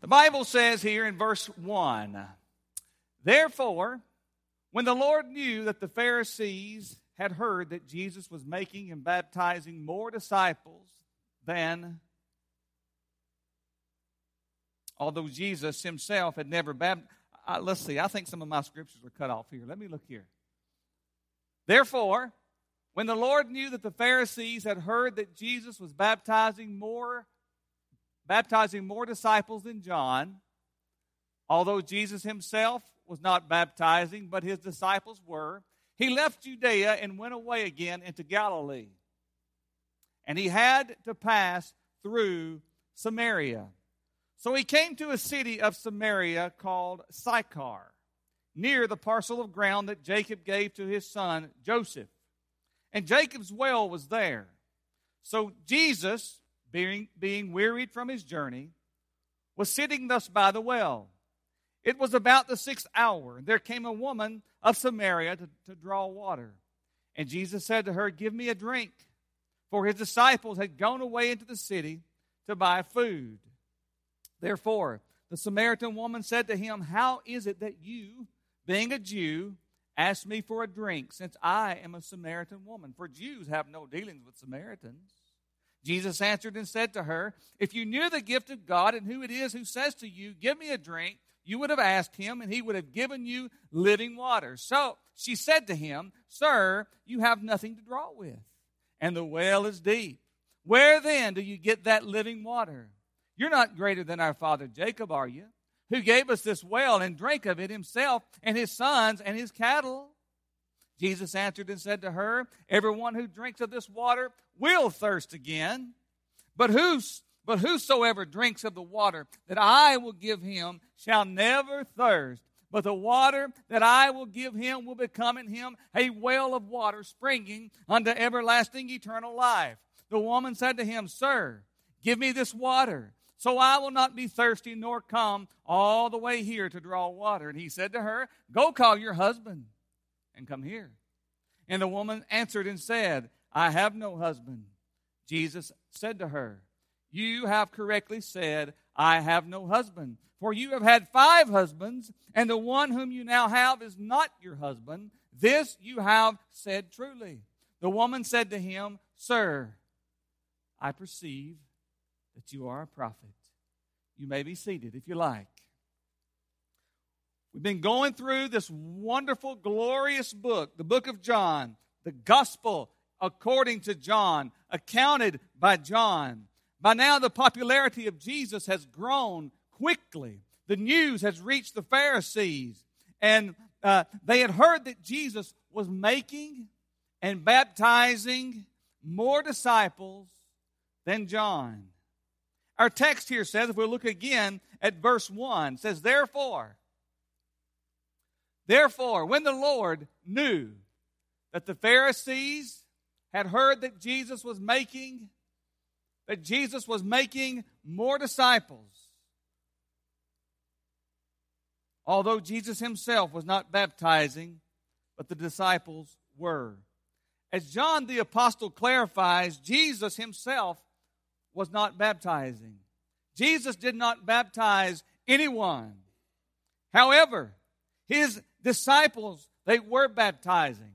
The Bible says here in verse 1 Therefore, when the Lord knew that the Pharisees had heard that Jesus was making and baptizing more disciples than, although Jesus himself had never baptized. Let's see, I think some of my scriptures are cut off here. Let me look here. Therefore, when the Lord knew that the Pharisees had heard that Jesus was baptizing more baptizing more disciples than John, although Jesus himself was not baptizing, but his disciples were, he left Judea and went away again into Galilee. And he had to pass through Samaria. So he came to a city of Samaria called Sychar, near the parcel of ground that Jacob gave to his son Joseph. And Jacob's well was there. So Jesus, being, being wearied from his journey, was sitting thus by the well. It was about the sixth hour. And there came a woman of Samaria to, to draw water. And Jesus said to her, Give me a drink. For his disciples had gone away into the city to buy food. Therefore, the Samaritan woman said to him, How is it that you, being a Jew, ask me for a drink, since I am a Samaritan woman? For Jews have no dealings with Samaritans. Jesus answered and said to her, If you knew the gift of God and who it is who says to you, Give me a drink, you would have asked him, and he would have given you living water. So she said to him, Sir, you have nothing to draw with, and the well is deep. Where then do you get that living water? You're not greater than our father Jacob, are you? Who gave us this well and drank of it himself and his sons and his cattle? Jesus answered and said to her, Everyone who drinks of this water will thirst again, but who's but whosoever drinks of the water that I will give him shall never thirst. But the water that I will give him will become in him a well of water springing unto everlasting eternal life. The woman said to him, Sir, give me this water, so I will not be thirsty nor come all the way here to draw water. And he said to her, Go call your husband and come here. And the woman answered and said, I have no husband. Jesus said to her, you have correctly said, I have no husband. For you have had five husbands, and the one whom you now have is not your husband. This you have said truly. The woman said to him, Sir, I perceive that you are a prophet. You may be seated if you like. We've been going through this wonderful, glorious book, the book of John, the gospel according to John, accounted by John. By now, the popularity of Jesus has grown quickly. The news has reached the Pharisees, and uh, they had heard that Jesus was making and baptizing more disciples than John. Our text here says, if we look again at verse 1, says, Therefore, therefore, when the Lord knew that the Pharisees had heard that Jesus was making that Jesus was making more disciples. Although Jesus himself was not baptizing, but the disciples were. As John the Apostle clarifies, Jesus himself was not baptizing. Jesus did not baptize anyone. However, his disciples, they were baptizing.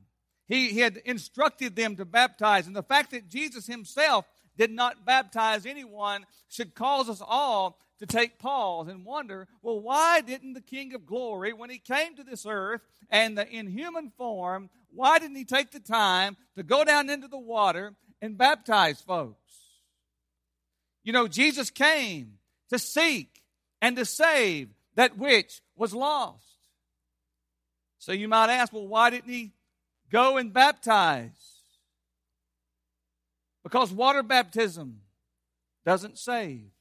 He, he had instructed them to baptize. And the fact that Jesus himself did not baptize anyone should cause us all to take pause and wonder well, why didn't the King of Glory, when he came to this earth and the, in human form, why didn't he take the time to go down into the water and baptize folks? You know, Jesus came to seek and to save that which was lost. So you might ask, well, why didn't he go and baptize? Because water baptism doesn't save.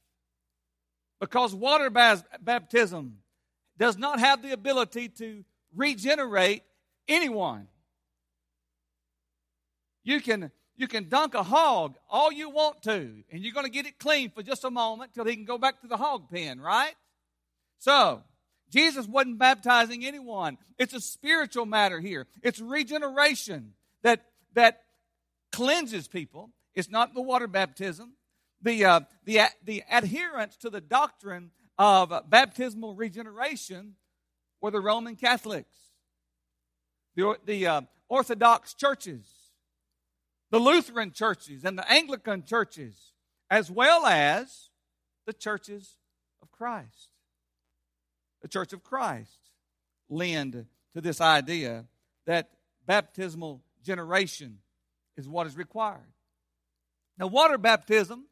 Because water baptism does not have the ability to regenerate anyone. You can, you can dunk a hog all you want to, and you're going to get it clean for just a moment till he can go back to the hog pen, right? So, Jesus wasn't baptizing anyone. It's a spiritual matter here. It's regeneration that, that cleanses people. It's not the water baptism. The, uh, the, the adherence to the doctrine of baptismal regeneration were the Roman Catholics, the, the uh, Orthodox churches, the Lutheran churches, and the Anglican churches, as well as the churches of Christ. The Church of Christ lend to this idea that baptismal generation is what is required. Now, water baptism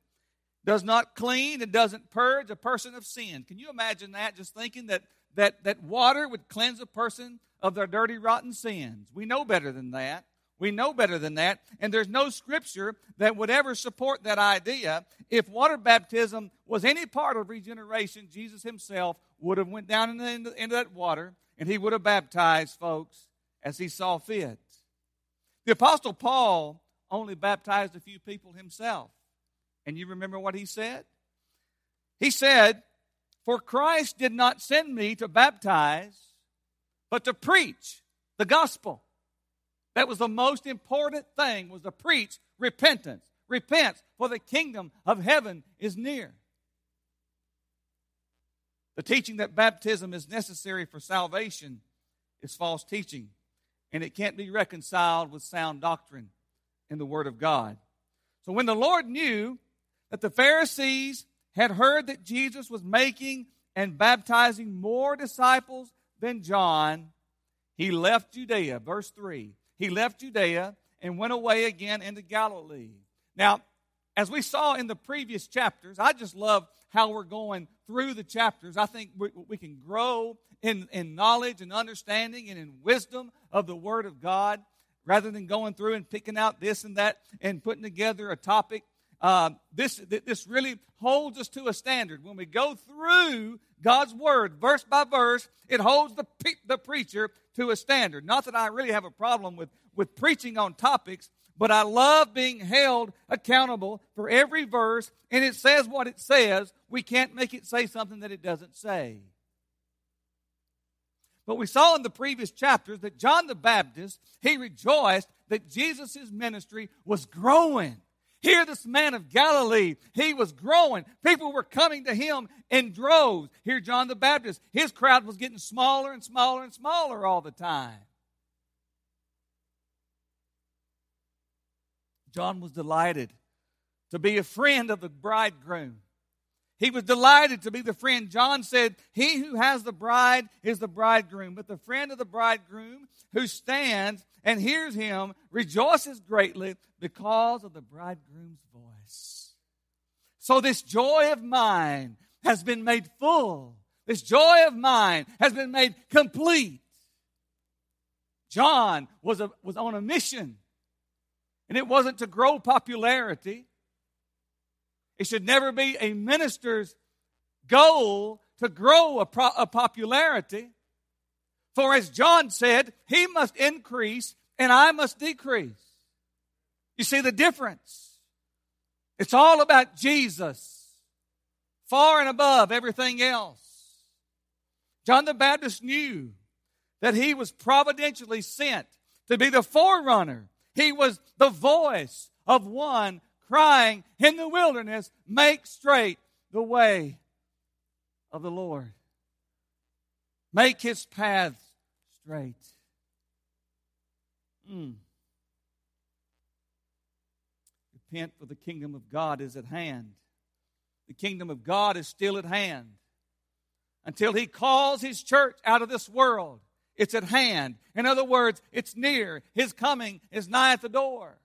does not clean, it doesn't purge a person of sin. Can you imagine that? Just thinking that, that, that water would cleanse a person of their dirty, rotten sins. We know better than that. We know better than that. And there's no scripture that would ever support that idea. If water baptism was any part of regeneration, Jesus himself would have went down into, into that water and he would have baptized folks as he saw fit. The Apostle Paul only baptized a few people himself. And you remember what he said? He said, For Christ did not send me to baptize, but to preach the gospel. That was the most important thing was to preach repentance. Repent, for the kingdom of heaven is near. The teaching that baptism is necessary for salvation is false teaching, and it can't be reconciled with sound doctrine in the Word of God. So when the Lord knew that the Pharisees had heard that Jesus was making and baptizing more disciples than John, he left Judea. Verse 3 He left Judea and went away again into Galilee. Now, as we saw in the previous chapters, I just love how we're going through the chapters. I think we, we can grow in, in knowledge and understanding and in wisdom of the Word of God rather than going through and picking out this and that and putting together a topic. Uh, this, this really holds us to a standard. When we go through God's Word, verse by verse, it holds the, the preacher to a standard. Not that I really have a problem with, with preaching on topics, but I love being held accountable for every verse, and it says what it says. We can't make it say something that it doesn't say. But we saw in the previous chapters that John the Baptist, he rejoiced that Jesus' ministry was growing. Here, this man of Galilee, he was growing. People were coming to him in droves. Here, John the Baptist, his crowd was getting smaller and smaller and smaller all the time. John was delighted to be a friend of the bridegroom. He was delighted to be the friend. John said, He who has the bride is the bridegroom, but the friend of the bridegroom who stands and hears him rejoices greatly because of the bridegroom's voice. So this joy of mine has been made full. This joy of mine has been made complete. John was, a, was on a mission, and it wasn't to grow popularity. It should never be a minister's goal to grow a, pro- a popularity. For as John said, he must increase and I must decrease. You see the difference? It's all about Jesus, far and above everything else. John the Baptist knew that he was providentially sent to be the forerunner. He was the voice of one crying in the wilderness, Make straight the way of the Lord. Make his paths straight. Mm. Repent, for the kingdom of God is at hand. The kingdom of God is still at hand. Until he calls his church out of this world, it's at hand. In other words, it's near. His coming is nigh at the door.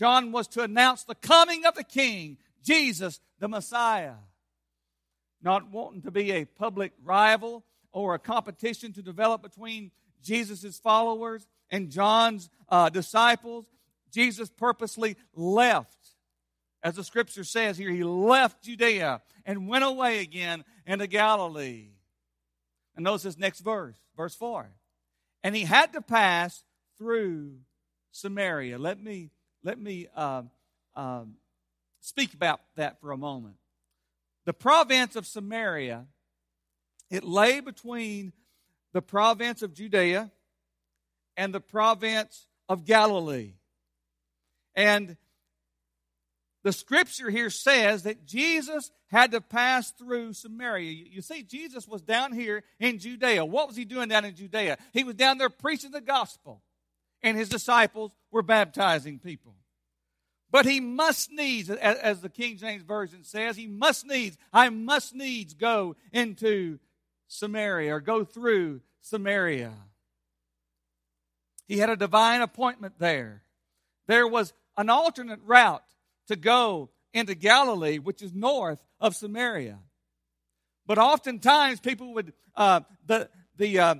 John was to announce the coming of the King, Jesus the Messiah. Not wanting to be a public rival or a competition to develop between Jesus' followers and John's uh, disciples, Jesus purposely left. As the scripture says here, he left Judea and went away again into Galilee. And notice this next verse, verse 4. And he had to pass through Samaria. Let me let me uh, uh, speak about that for a moment. The province of Samaria, it lay between the province of Judea and the province of Galilee. And the scripture here says that Jesus had to pass through Samaria. You see, Jesus was down here in Judea. What was he doing down in Judea? He was down there preaching the gospel, and his disciples were baptizing people. But he must needs, as the King James Version says, he must needs, I must needs go into Samaria or go through Samaria. He had a divine appointment there. There was an alternate route to go into Galilee, which is north of Samaria. But oftentimes, people would, uh, the, the, uh,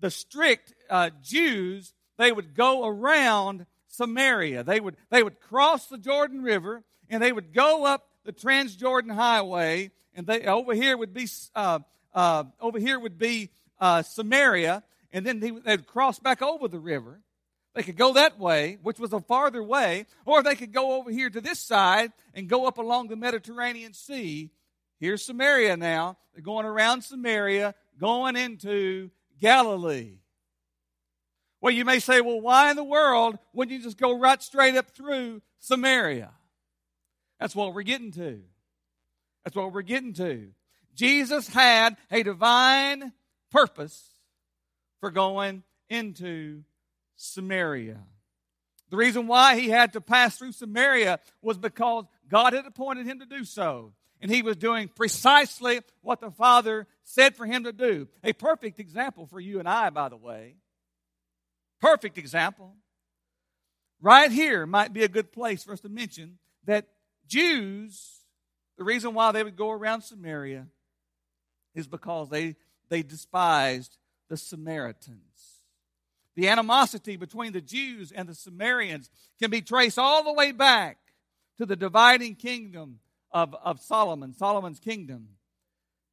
the strict uh, Jews, they would go around Samaria. They would, they would cross the Jordan River and they would go up the Transjordan Highway, and they, over here would be, uh, uh, over here would be uh, Samaria, and then they, they'd cross back over the river. They could go that way, which was a farther way, or they could go over here to this side and go up along the Mediterranean Sea. Here's Samaria now. They're going around Samaria, going into Galilee. Well, you may say, well, why in the world wouldn't you just go right straight up through Samaria? That's what we're getting to. That's what we're getting to. Jesus had a divine purpose for going into Samaria. The reason why he had to pass through Samaria was because God had appointed him to do so. And he was doing precisely what the Father said for him to do. A perfect example for you and I, by the way. Perfect example. Right here might be a good place for us to mention that Jews, the reason why they would go around Samaria is because they, they despised the Samaritans. The animosity between the Jews and the Samaritans can be traced all the way back to the dividing kingdom of, of Solomon, Solomon's kingdom.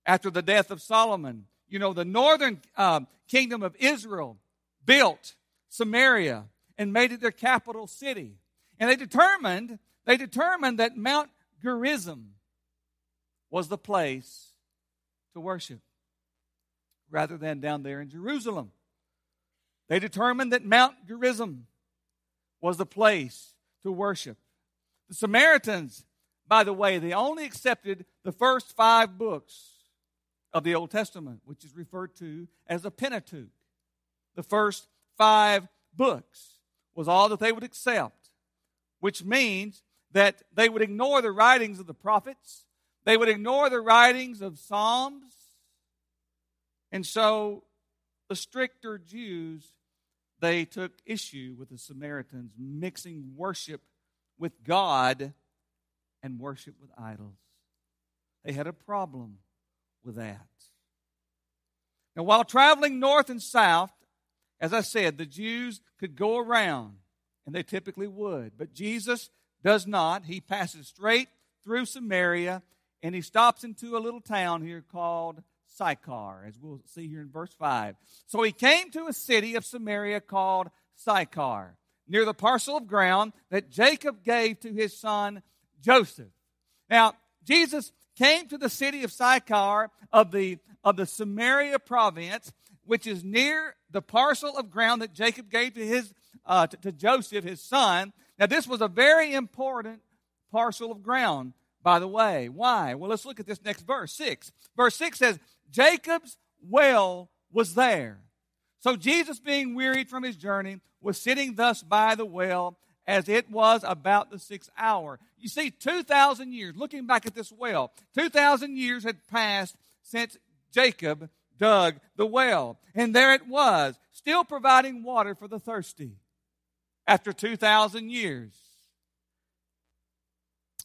After the death of Solomon, you know, the northern uh, kingdom of Israel built Samaria and made it their capital city. And they determined, they determined that Mount Gerizim was the place to worship rather than down there in Jerusalem. They determined that Mount Gerizim was the place to worship. The Samaritans, by the way, they only accepted the first five books of the Old Testament, which is referred to as the Pentateuch. The first five books was all that they would accept, which means that they would ignore the writings of the prophets, they would ignore the writings of Psalms. And so the stricter Jews they took issue with the Samaritans mixing worship with God and worship with idols. They had a problem with that. Now, while traveling north and south, as I said, the Jews could go around, and they typically would. But Jesus does not. He passes straight through Samaria, and he stops into a little town here called Sychar, as we'll see here in verse 5. So he came to a city of Samaria called Sychar, near the parcel of ground that Jacob gave to his son Joseph. Now, Jesus came to the city of Sychar of the, of the Samaria province, which is near the parcel of ground that Jacob gave to, his, uh, to, to Joseph, his son. Now, this was a very important parcel of ground by the way. Why? Well, let's look at this next verse, 6. Verse 6 says, Jacob's well was there. So Jesus, being wearied from his journey, was sitting thus by the well as it was about the sixth hour. You see, 2,000 years, looking back at this well, 2,000 years had passed since Jacob dug the well. And there it was, still providing water for the thirsty after 2,000 years.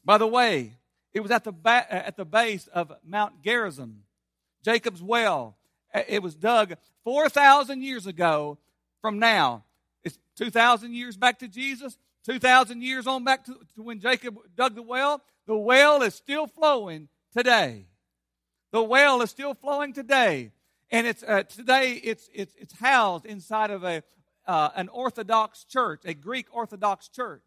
By the way, it was at the, ba- at the base of Mount Gerizim. Jacob's well. It was dug 4,000 years ago from now. It's 2,000 years back to Jesus, 2,000 years on back to, to when Jacob dug the well. The well is still flowing today. The well is still flowing today. And it's uh, today it's, it's, it's housed inside of a, uh, an Orthodox church, a Greek Orthodox church.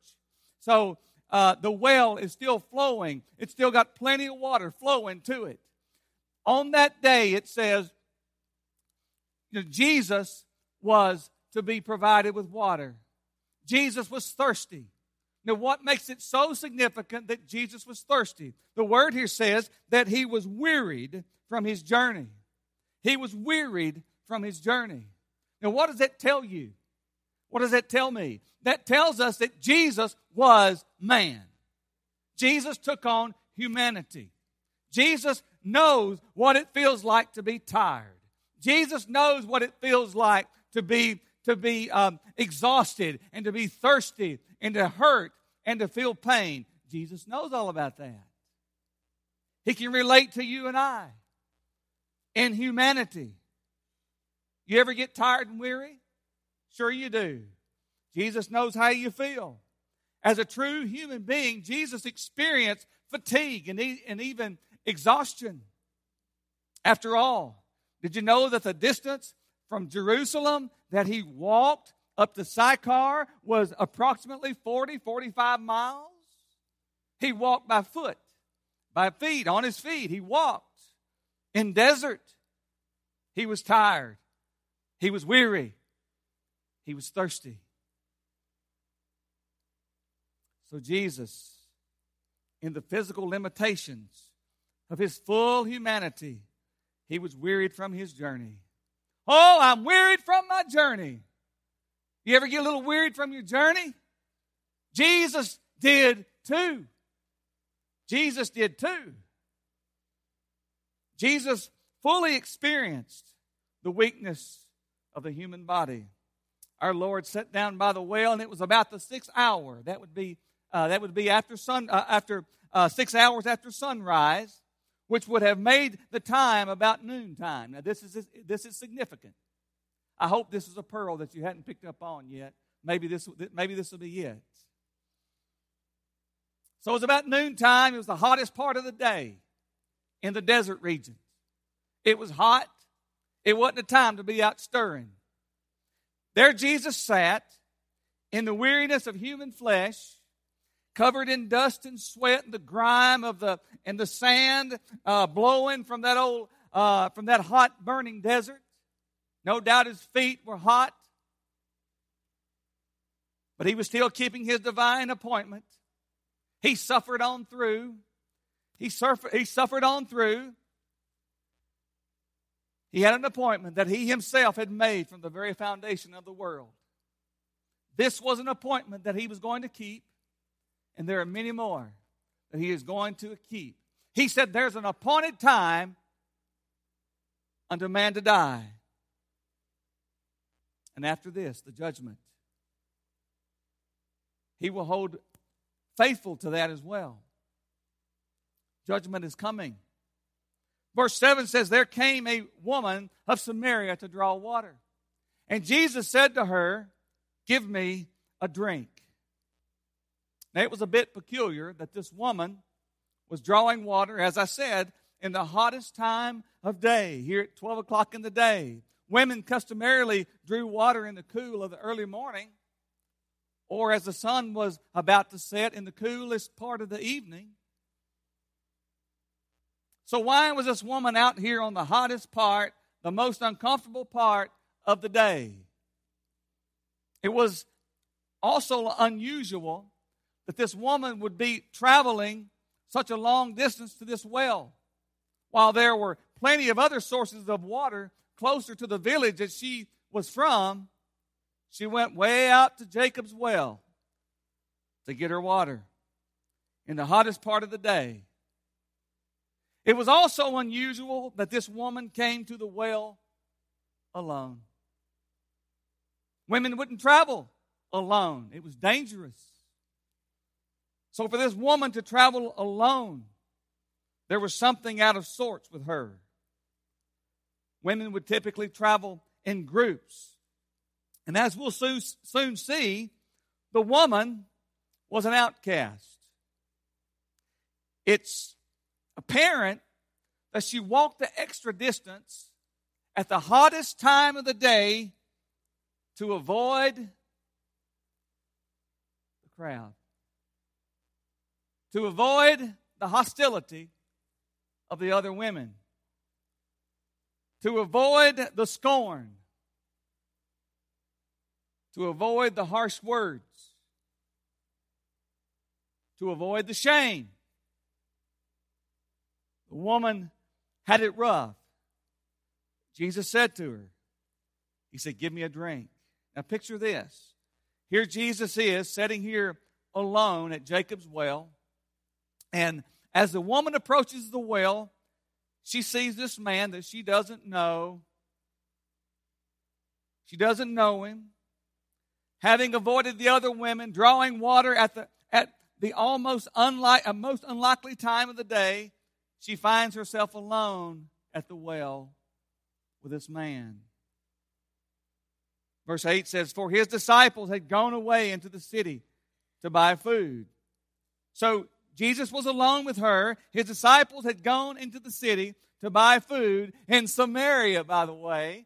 So uh, the well is still flowing. It's still got plenty of water flowing to it. On that day, it says, you know, Jesus was to be provided with water. Jesus was thirsty. Now, what makes it so significant that Jesus was thirsty? The word here says that he was wearied from his journey. He was wearied from his journey. Now, what does that tell you? What does that tell me? That tells us that Jesus was man. Jesus took on humanity. Jesus knows what it feels like to be tired. Jesus knows what it feels like to be to be um, exhausted and to be thirsty and to hurt and to feel pain. Jesus knows all about that. He can relate to you and I in humanity. You ever get tired and weary? Sure, you do. Jesus knows how you feel. As a true human being, Jesus experienced fatigue and, and even exhaustion. After all, did you know that the distance from Jerusalem that he walked up to Sychar was approximately 40, 45 miles? He walked by foot, by feet, on his feet. He walked in desert. He was tired. He was weary. He was thirsty. So Jesus, in the physical limitations of his full humanity, he was wearied from his journey. Oh, I'm wearied from my journey. You ever get a little wearied from your journey? Jesus did too. Jesus did too. Jesus fully experienced the weakness of the human body. Our Lord sat down by the well, and it was about the sixth hour. That would be uh, that would be after sun uh, after uh, six hours after sunrise, which would have made the time about noontime. Now this is this is significant. I hope this is a pearl that you hadn't picked up on yet. Maybe this maybe this will be it. So it was about noontime. It was the hottest part of the day in the desert regions. It was hot. It wasn't a time to be out stirring. There Jesus sat in the weariness of human flesh, covered in dust and sweat and the grime of the and the sand uh, blowing from that old uh, from that hot burning desert. No doubt his feet were hot, but he was still keeping his divine appointment. He suffered on through. He, suffered, he suffered on through. He had an appointment that he himself had made from the very foundation of the world. This was an appointment that he was going to keep, and there are many more that he is going to keep. He said, There's an appointed time unto man to die. And after this, the judgment. He will hold faithful to that as well. Judgment is coming. Verse 7 says, There came a woman of Samaria to draw water. And Jesus said to her, Give me a drink. Now, it was a bit peculiar that this woman was drawing water, as I said, in the hottest time of day, here at 12 o'clock in the day. Women customarily drew water in the cool of the early morning, or as the sun was about to set in the coolest part of the evening. So, why was this woman out here on the hottest part, the most uncomfortable part of the day? It was also unusual that this woman would be traveling such a long distance to this well, while there were plenty of other sources of water closer to the village that she was from. She went way out to Jacob's well to get her water in the hottest part of the day. It was also unusual that this woman came to the well alone. Women wouldn't travel alone, it was dangerous. So, for this woman to travel alone, there was something out of sorts with her. Women would typically travel in groups. And as we'll soon, see, the woman was an outcast. It's apparent that she walked the extra distance at the hottest time of the day to avoid the crowd, to avoid the hostility of the other women, to avoid the scorn, to avoid the harsh words. to avoid the shame. The woman had it rough. Jesus said to her, He said, Give me a drink. Now picture this. Here Jesus is sitting here alone at Jacob's well. And as the woman approaches the well, she sees this man that she doesn't know. She doesn't know him. Having avoided the other women, drawing water at the, at the almost unlike, a most unlikely time of the day, she finds herself alone at the well with this man. Verse 8 says, For his disciples had gone away into the city to buy food. So Jesus was alone with her. His disciples had gone into the city to buy food in Samaria, by the way.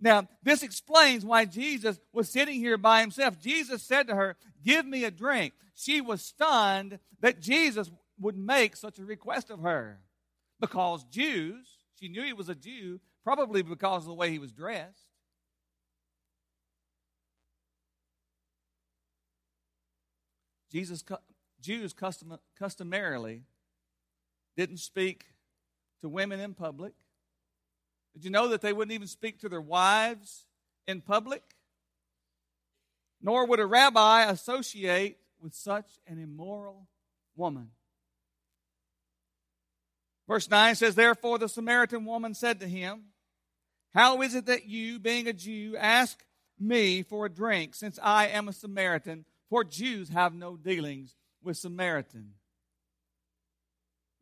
Now, this explains why Jesus was sitting here by himself. Jesus said to her, Give me a drink. She was stunned that Jesus would make such a request of her because Jews, she knew he was a Jew, probably because of the way he was dressed. Jesus, Jews custom, customarily didn't speak to women in public. Did you know that they wouldn't even speak to their wives in public? Nor would a rabbi associate with such an immoral woman. Verse 9 says, Therefore the Samaritan woman said to him, How is it that you, being a Jew, ask me for a drink, since I am a Samaritan? For Jews have no dealings with Samaritan.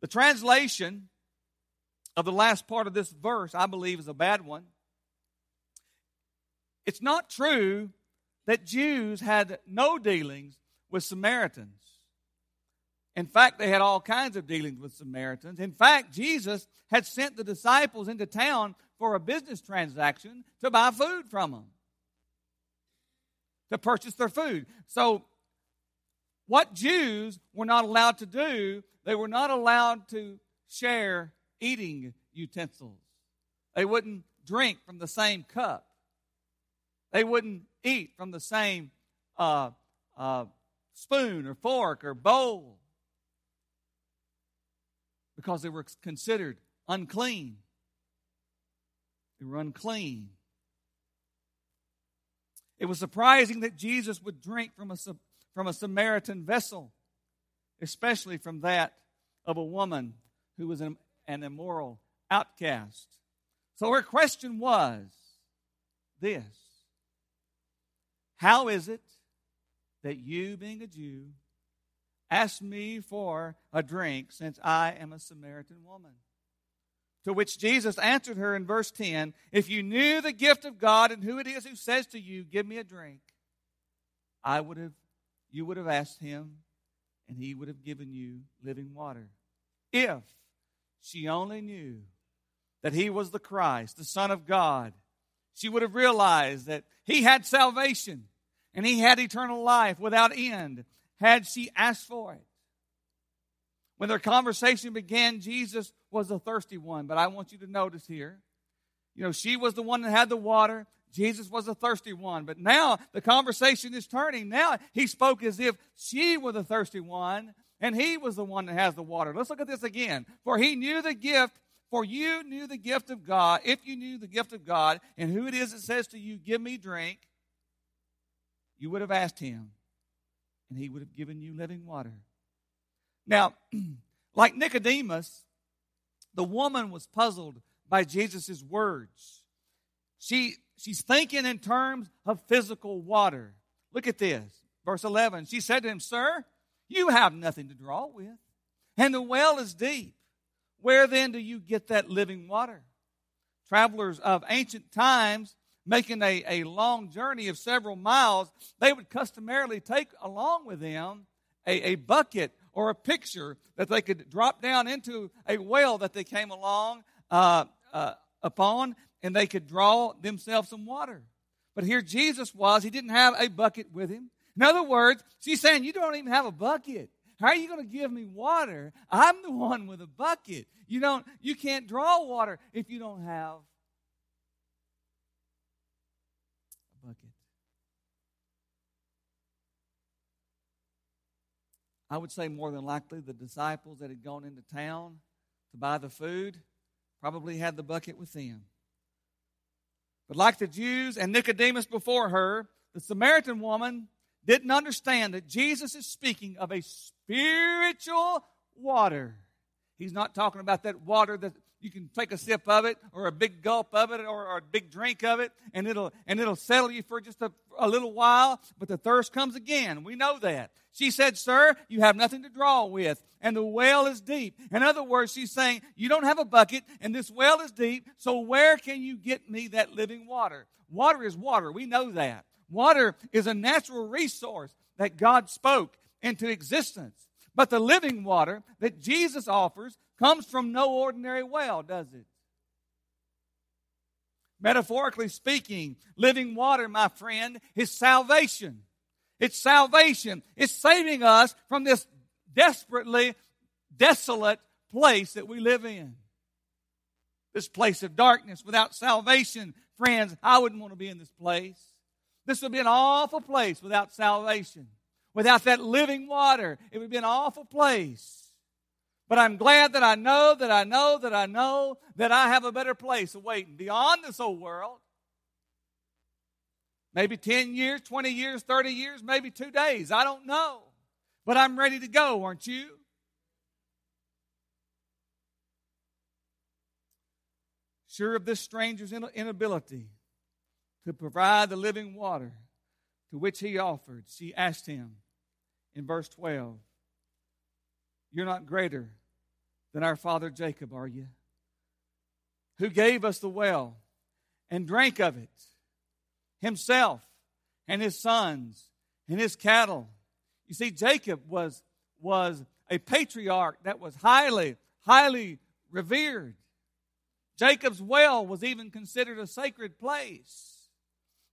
The translation of the last part of this verse, I believe, is a bad one. It's not true that Jews had no dealings with Samaritans. In fact, they had all kinds of dealings with Samaritans. In fact, Jesus had sent the disciples into town for a business transaction to buy food from them, to purchase their food. So, what Jews were not allowed to do, they were not allowed to share eating utensils. They wouldn't drink from the same cup. They wouldn't eat from the same uh, uh, spoon or fork or bowl because they were considered unclean. They were unclean. It was surprising that Jesus would drink from a, from a Samaritan vessel, especially from that of a woman who was an, an immoral outcast. So her question was this How is it that you, being a Jew, ask me for a drink since I am a Samaritan woman? To which Jesus answered her in verse 10 If you knew the gift of God and who it is who says to you, Give me a drink, I would have, you would have asked him, and he would have given you living water. If she only knew that he was the Christ, the Son of God, she would have realized that he had salvation and he had eternal life without end had she asked for it. When their conversation began, Jesus was a thirsty one. But I want you to notice here, you know, she was the one that had the water. Jesus was a thirsty one. But now the conversation is turning. Now he spoke as if she were the thirsty one and he was the one that has the water. Let's look at this again. For he knew the gift, for you knew the gift of God. If you knew the gift of God and who it is that says to you, Give me drink, you would have asked him, and he would have given you living water. Now, like Nicodemus, the woman was puzzled by Jesus' words. She, she's thinking in terms of physical water. Look at this. Verse 11. She said to him, Sir, you have nothing to draw with, and the well is deep. Where then do you get that living water? Travelers of ancient times, making a, a long journey of several miles, they would customarily take along with them a, a bucket or a picture that they could drop down into a well that they came along uh, uh, upon, and they could draw themselves some water. But here Jesus was, he didn't have a bucket with him. In other words, she's saying, You don't even have a bucket. How are you going to give me water? I'm the one with a bucket. You don't you can't draw water if you don't have a I would say more than likely the disciples that had gone into town to buy the food probably had the bucket with them. But like the Jews and Nicodemus before her, the Samaritan woman didn't understand that Jesus is speaking of a spiritual water. He's not talking about that water that you can take a sip of it or a big gulp of it or, or a big drink of it and it'll and it'll settle you for just a, a little while but the thirst comes again. We know that. She said sir you have nothing to draw with and the well is deep. In other words she's saying you don't have a bucket and this well is deep so where can you get me that living water? Water is water. We know that. Water is a natural resource that god spoke into existence. But the living water that jesus offers comes from no ordinary well, does it? Metaphorically speaking, living water, my friend, is salvation. It's salvation. It's saving us from this desperately desolate place that we live in. This place of darkness without salvation. Friends, I wouldn't want to be in this place. This would be an awful place without salvation. Without that living water, it would be an awful place. But I'm glad that I know that I know that I know that I have a better place awaiting beyond this old world. Maybe 10 years, 20 years, 30 years, maybe two days. I don't know. But I'm ready to go, aren't you? Sure of this stranger's inability to provide the living water to which he offered, she asked him in verse 12 you're not greater than our father Jacob, are you? Who gave us the well and drank of it himself and his sons and his cattle. You see, Jacob was, was a patriarch that was highly, highly revered. Jacob's well was even considered a sacred place.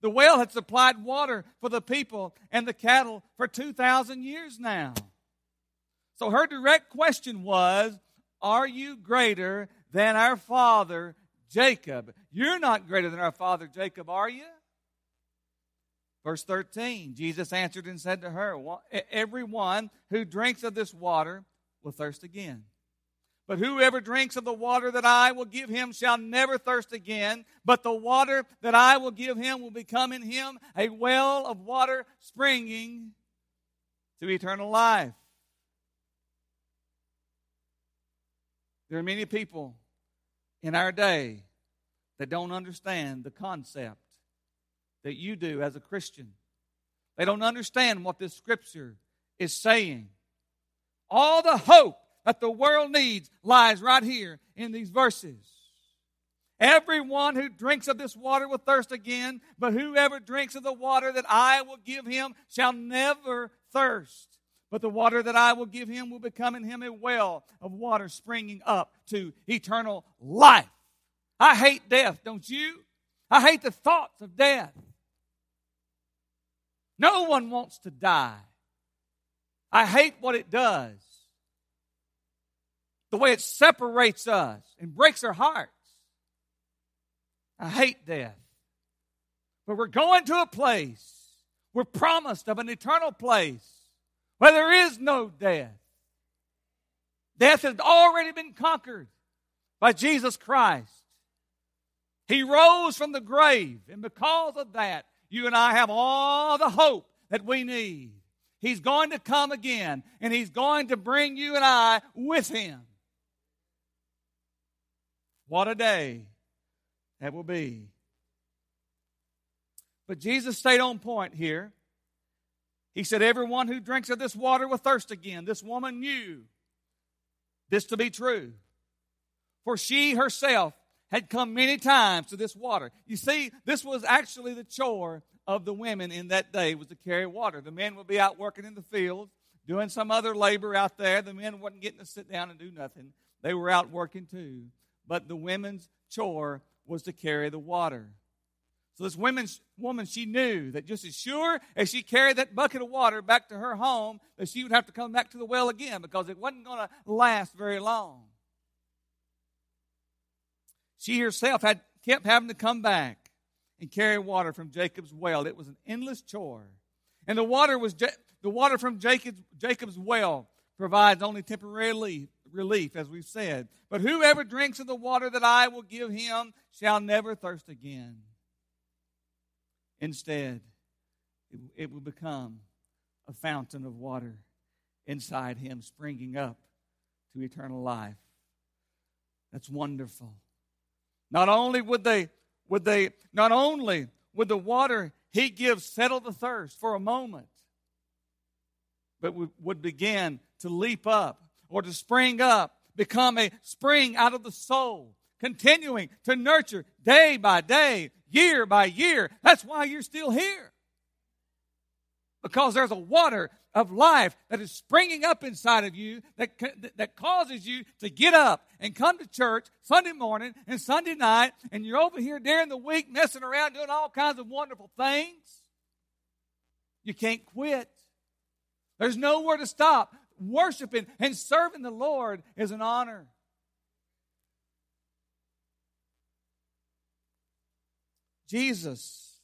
The well had supplied water for the people and the cattle for 2,000 years now. So her direct question was, Are you greater than our father Jacob? You're not greater than our father Jacob, are you? Verse 13 Jesus answered and said to her, Everyone who drinks of this water will thirst again. But whoever drinks of the water that I will give him shall never thirst again. But the water that I will give him will become in him a well of water springing to eternal life. There are many people in our day that don't understand the concept that you do as a Christian. They don't understand what this scripture is saying. All the hope that the world needs lies right here in these verses. Everyone who drinks of this water will thirst again, but whoever drinks of the water that I will give him shall never thirst. But the water that I will give him will become in him a well of water springing up to eternal life. I hate death, don't you? I hate the thoughts of death. No one wants to die. I hate what it does. The way it separates us and breaks our hearts. I hate death. But we're going to a place, we're promised of an eternal place where there is no death. Death has already been conquered by Jesus Christ. He rose from the grave, and because of that, you and I have all the hope that we need. He's going to come again, and He's going to bring you and I with Him. What a day that will be. But Jesus stayed on point here. He said, Everyone who drinks of this water will thirst again. This woman knew this to be true. For she herself had come many times to this water. You see, this was actually the chore of the women in that day was to carry water. The men would be out working in the fields, doing some other labor out there. The men wasn't getting to sit down and do nothing. They were out working too. But the women's chore was to carry the water. So this woman's, woman, she knew that just as sure as she carried that bucket of water back to her home, that she would have to come back to the well again because it wasn't going to last very long. She herself had kept having to come back and carry water from Jacob's well. It was an endless chore. And the water was the water from Jacob's, Jacob's well provides only temporary relief, as we've said. But whoever drinks of the water that I will give him shall never thirst again. Instead, it will become a fountain of water inside him, springing up to eternal life. That's wonderful. Not only would they, would they, not only would the water he gives settle the thirst for a moment, but would begin to leap up or to spring up, become a spring out of the soul, continuing to nurture day by day, year by year. That's why you're still here. Because there's a water of life that is springing up inside of you that, that causes you to get up and come to church Sunday morning and Sunday night, and you're over here during the week messing around doing all kinds of wonderful things. You can't quit. There's nowhere to stop. Worshiping and serving the Lord is an honor. Jesus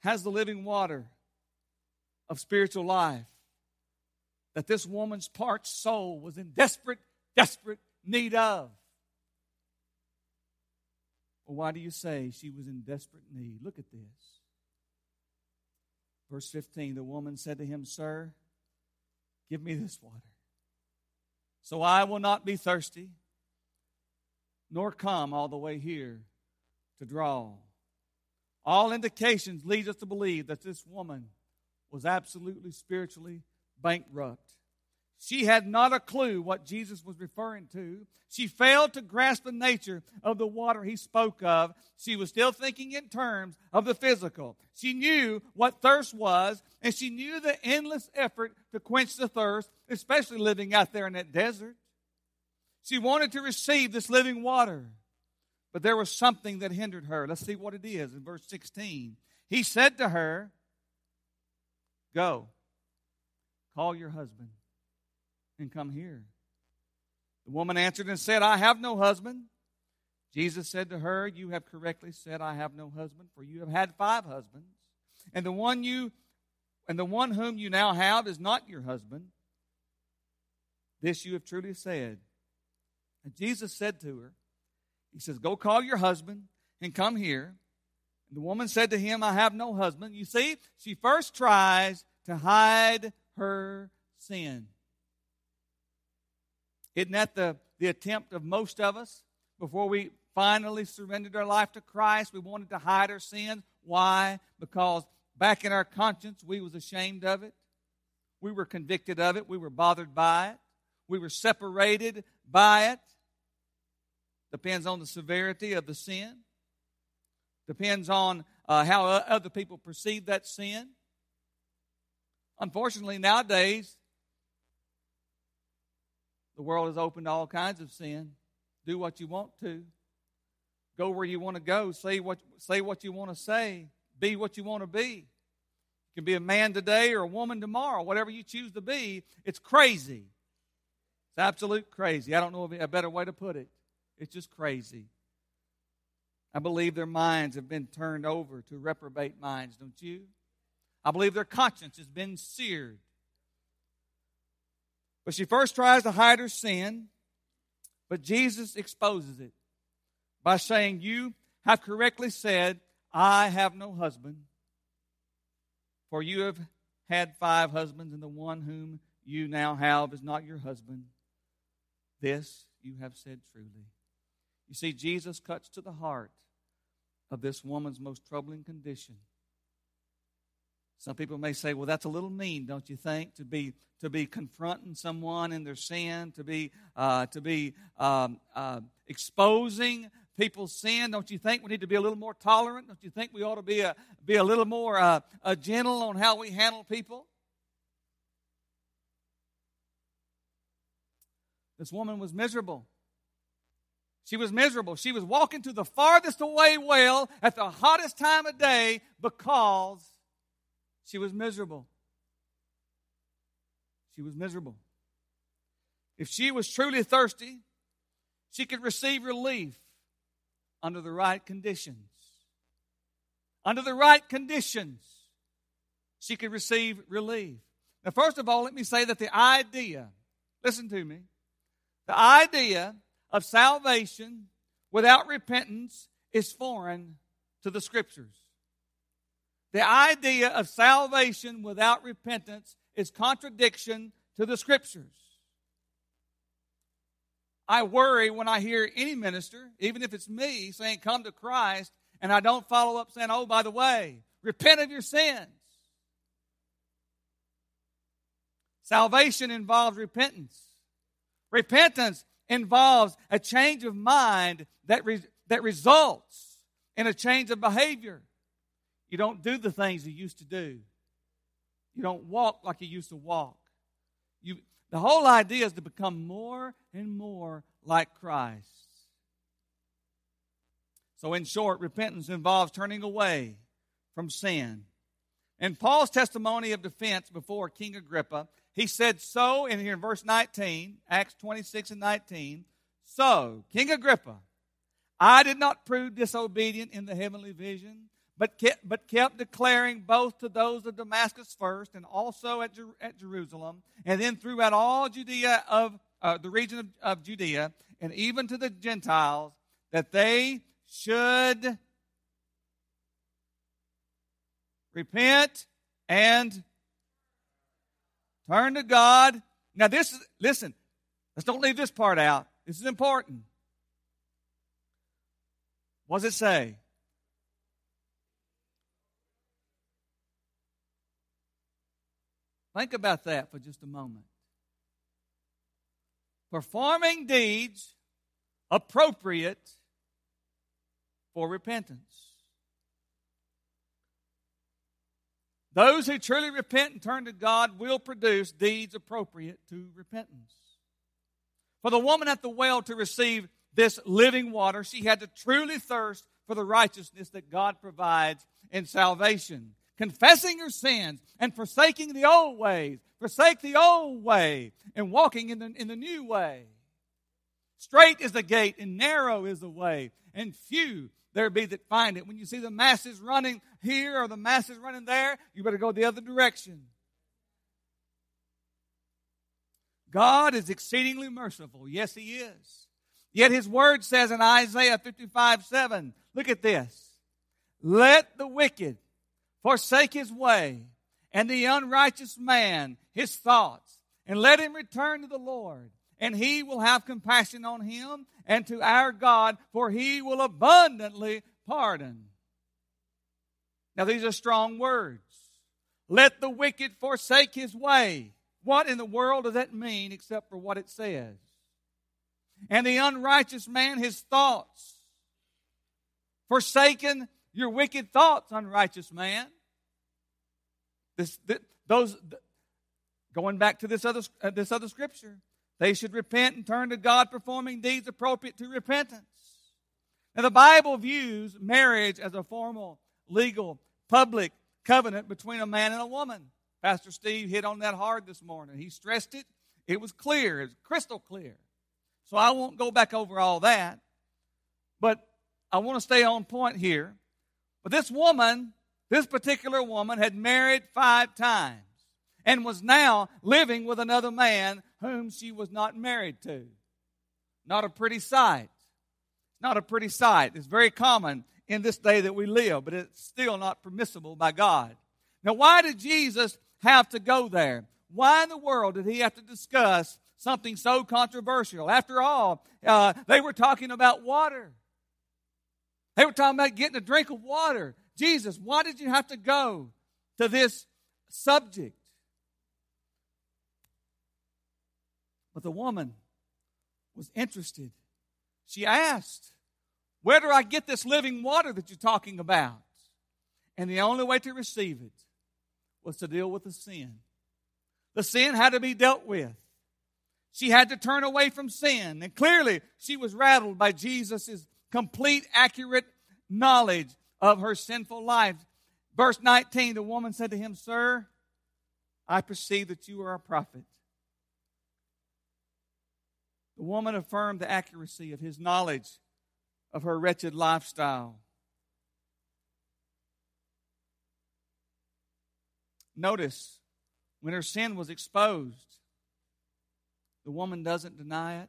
has the living water of spiritual life that this woman's parched soul was in desperate, desperate need of. Well, why do you say she was in desperate need? Look at this. Verse 15 The woman said to him, Sir, give me this water, so I will not be thirsty, nor come all the way here to draw. All indications lead us to believe that this woman was absolutely spiritually bankrupt. She had not a clue what Jesus was referring to. She failed to grasp the nature of the water he spoke of. She was still thinking in terms of the physical. She knew what thirst was, and she knew the endless effort to quench the thirst, especially living out there in that desert. She wanted to receive this living water, but there was something that hindered her. Let's see what it is in verse 16. He said to her, Go Call your husband and come here. The woman answered and said, I have no husband. Jesus said to her, You have correctly said, I have no husband, for you have had five husbands, and the one you and the one whom you now have is not your husband. This you have truly said. And Jesus said to her, He says, Go call your husband and come here. And the woman said to him, I have no husband. You see, she first tries to hide her sin. Isn't that the, the attempt of most of us? Before we finally surrendered our life to Christ, we wanted to hide our sins. Why? Because back in our conscience, we was ashamed of it. We were convicted of it. We were bothered by it. We were separated by it. Depends on the severity of the sin. Depends on uh, how other people perceive that sin. Unfortunately, nowadays, the world is open to all kinds of sin. Do what you want to. Go where you want to go. Say what, say what you want to say. Be what you want to be. You can be a man today or a woman tomorrow. Whatever you choose to be, it's crazy. It's absolute crazy. I don't know a better way to put it. It's just crazy. I believe their minds have been turned over to reprobate minds, don't you? I believe their conscience has been seared. But she first tries to hide her sin, but Jesus exposes it by saying, You have correctly said, I have no husband, for you have had five husbands, and the one whom you now have is not your husband. This you have said truly. You see, Jesus cuts to the heart of this woman's most troubling condition. Some people may say, well, that's a little mean, don't you think, to be to be confronting someone in their sin, to be uh, to be um, uh, exposing people's sin. Don't you think we need to be a little more tolerant? Don't you think we ought to be a be a little more uh, gentle on how we handle people? This woman was miserable. She was miserable. She was walking to the farthest away well at the hottest time of day because she was miserable. She was miserable. If she was truly thirsty, she could receive relief under the right conditions. Under the right conditions, she could receive relief. Now, first of all, let me say that the idea, listen to me, the idea of salvation without repentance is foreign to the Scriptures. The idea of salvation without repentance is contradiction to the Scriptures. I worry when I hear any minister, even if it's me, saying, Come to Christ, and I don't follow up saying, Oh, by the way, repent of your sins. Salvation involves repentance. Repentance involves a change of mind that, re- that results in a change of behavior. You don't do the things you used to do. You don't walk like you used to walk. You, the whole idea is to become more and more like Christ. So, in short, repentance involves turning away from sin. In Paul's testimony of defense before King Agrippa, he said, So, in here in verse 19, Acts 26 and 19, so, King Agrippa, I did not prove disobedient in the heavenly vision, but kept, but kept declaring both to those of Damascus first and also at, Jer- at Jerusalem, and then throughout all Judea of uh, the region of, of Judea, and even to the Gentiles, that they should repent and turn to God. Now, this is, listen, let's don't leave this part out. This is important. What does it say? Think about that for just a moment. Performing deeds appropriate for repentance. Those who truly repent and turn to God will produce deeds appropriate to repentance. For the woman at the well to receive this living water, she had to truly thirst for the righteousness that God provides in salvation. Confessing her sins and forsaking the old ways, forsake the old way and walking in the, in the new way. Straight is the gate and narrow is the way, and few there be that find it. When you see the masses running here or the masses running there, you better go the other direction. God is exceedingly merciful. Yes, He is. Yet His word says in Isaiah 55 7, look at this. Let the wicked forsake his way, and the unrighteous man his thoughts, and let him return to the Lord, and he will have compassion on him and to our God, for he will abundantly pardon. Now, these are strong words. Let the wicked forsake his way. What in the world does that mean except for what it says? And the unrighteous man his thoughts. Forsaken your wicked thoughts, unrighteous man. This, those, going back to this other, uh, this other scripture, they should repent and turn to God, performing deeds appropriate to repentance. Now, the Bible views marriage as a formal, legal, public covenant between a man and a woman. Pastor Steve hit on that hard this morning. He stressed it. It was clear, it was crystal clear. So I won't go back over all that. But I want to stay on point here. But this woman, this particular woman, had married five times and was now living with another man whom she was not married to. Not a pretty sight. Not a pretty sight. It's very common in this day that we live, but it's still not permissible by God. Now, why did Jesus have to go there? Why in the world did he have to discuss something so controversial? After all, uh, they were talking about water. They were talking about getting a drink of water. Jesus, why did you have to go to this subject? But the woman was interested. She asked, Where do I get this living water that you're talking about? And the only way to receive it was to deal with the sin. The sin had to be dealt with. She had to turn away from sin. And clearly, she was rattled by Jesus' complete, accurate knowledge of her sinful life. Verse 19 the woman said to him, Sir, I perceive that you are a prophet. The woman affirmed the accuracy of his knowledge of her wretched lifestyle. Notice when her sin was exposed, the woman doesn't deny it,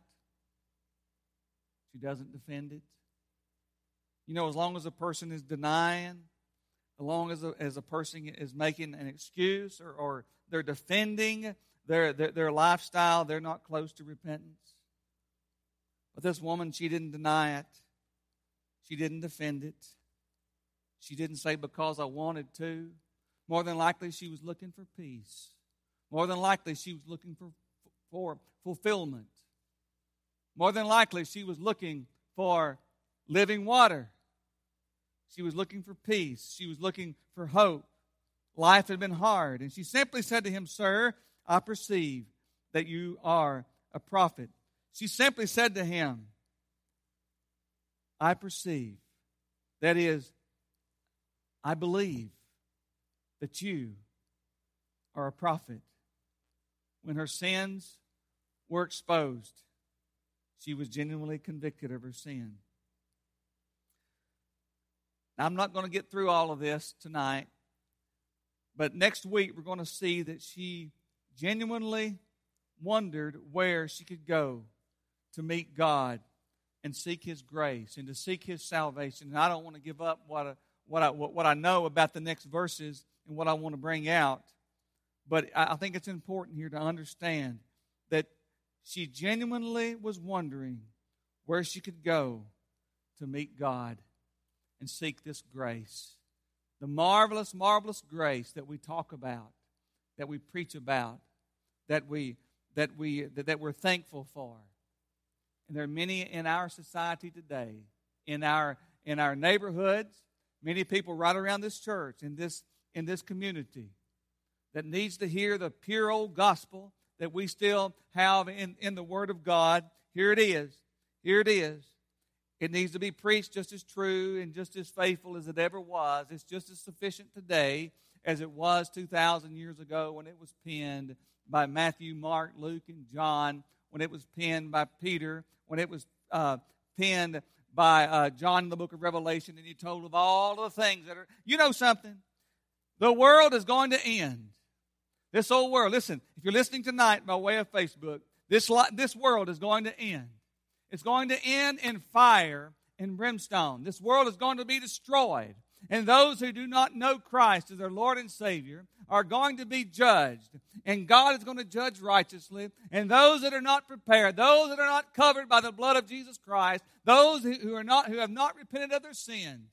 she doesn't defend it. You know, as long as a person is denying, as long as a, as a person is making an excuse or, or they're defending their, their, their lifestyle, they're not close to repentance. But this woman, she didn't deny it. She didn't defend it. She didn't say, because I wanted to. More than likely, she was looking for peace. More than likely, she was looking for, for fulfillment. More than likely, she was looking for living water. She was looking for peace. She was looking for hope. Life had been hard. And she simply said to him, Sir, I perceive that you are a prophet. She simply said to him, I perceive. That is, I believe that you are a prophet. When her sins were exposed, she was genuinely convicted of her sin. Now, I'm not going to get through all of this tonight, but next week we're going to see that she genuinely wondered where she could go to meet God and seek His grace and to seek His salvation. And I don't want to give up what I, what I, what I know about the next verses and what I want to bring out. But I think it's important here to understand that she genuinely was wondering where she could go to meet God and seek this grace. The marvelous, marvelous grace that we talk about, that we preach about, that we that we that, that we're thankful for. And there are many in our society today, in our in our neighborhoods, many people right around this church, in this in this community, that needs to hear the pure old gospel that we still have in, in the Word of God. Here it is. Here it is. It needs to be preached just as true and just as faithful as it ever was. It's just as sufficient today as it was 2,000 years ago when it was penned by Matthew, Mark, Luke, and John, when it was penned by Peter, when it was uh, penned by uh, John in the book of Revelation, and he told of all the things that are. You know something? The world is going to end. This old world, listen, if you're listening tonight by way of Facebook, this, this world is going to end. It's going to end in fire and brimstone. This world is going to be destroyed. And those who do not know Christ as their Lord and Savior are going to be judged. And God is going to judge righteously. And those that are not prepared, those that are not covered by the blood of Jesus Christ, those who, are not, who have not repented of their sins,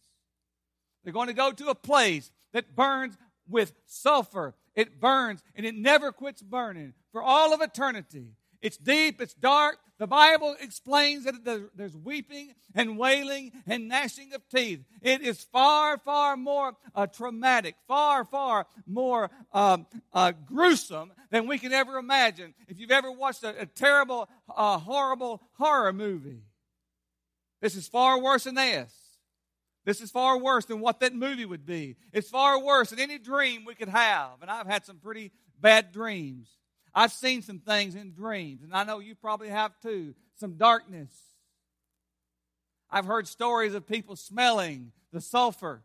they're going to go to a place that burns with sulfur. It burns and it never quits burning for all of eternity. It's deep, it's dark. The Bible explains that there's weeping and wailing and gnashing of teeth. It is far, far more uh, traumatic, far, far more um, uh, gruesome than we can ever imagine. If you've ever watched a, a terrible, uh, horrible horror movie, this is far worse than this. This is far worse than what that movie would be. It's far worse than any dream we could have. And I've had some pretty bad dreams. I've seen some things in dreams, and I know you probably have too. Some darkness. I've heard stories of people smelling the sulfur.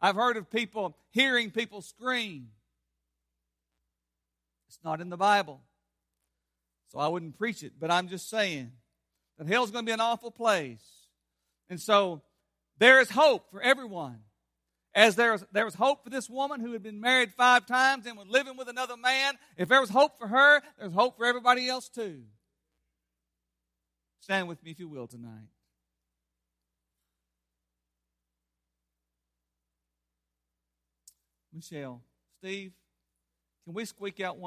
I've heard of people hearing people scream. It's not in the Bible. So I wouldn't preach it, but I'm just saying that hell's going to be an awful place. And so there is hope for everyone. As there was, there was hope for this woman who had been married five times and was living with another man, if there was hope for her, there's hope for everybody else too. Stand with me, if you will, tonight. Michelle, Steve, can we squeak out one?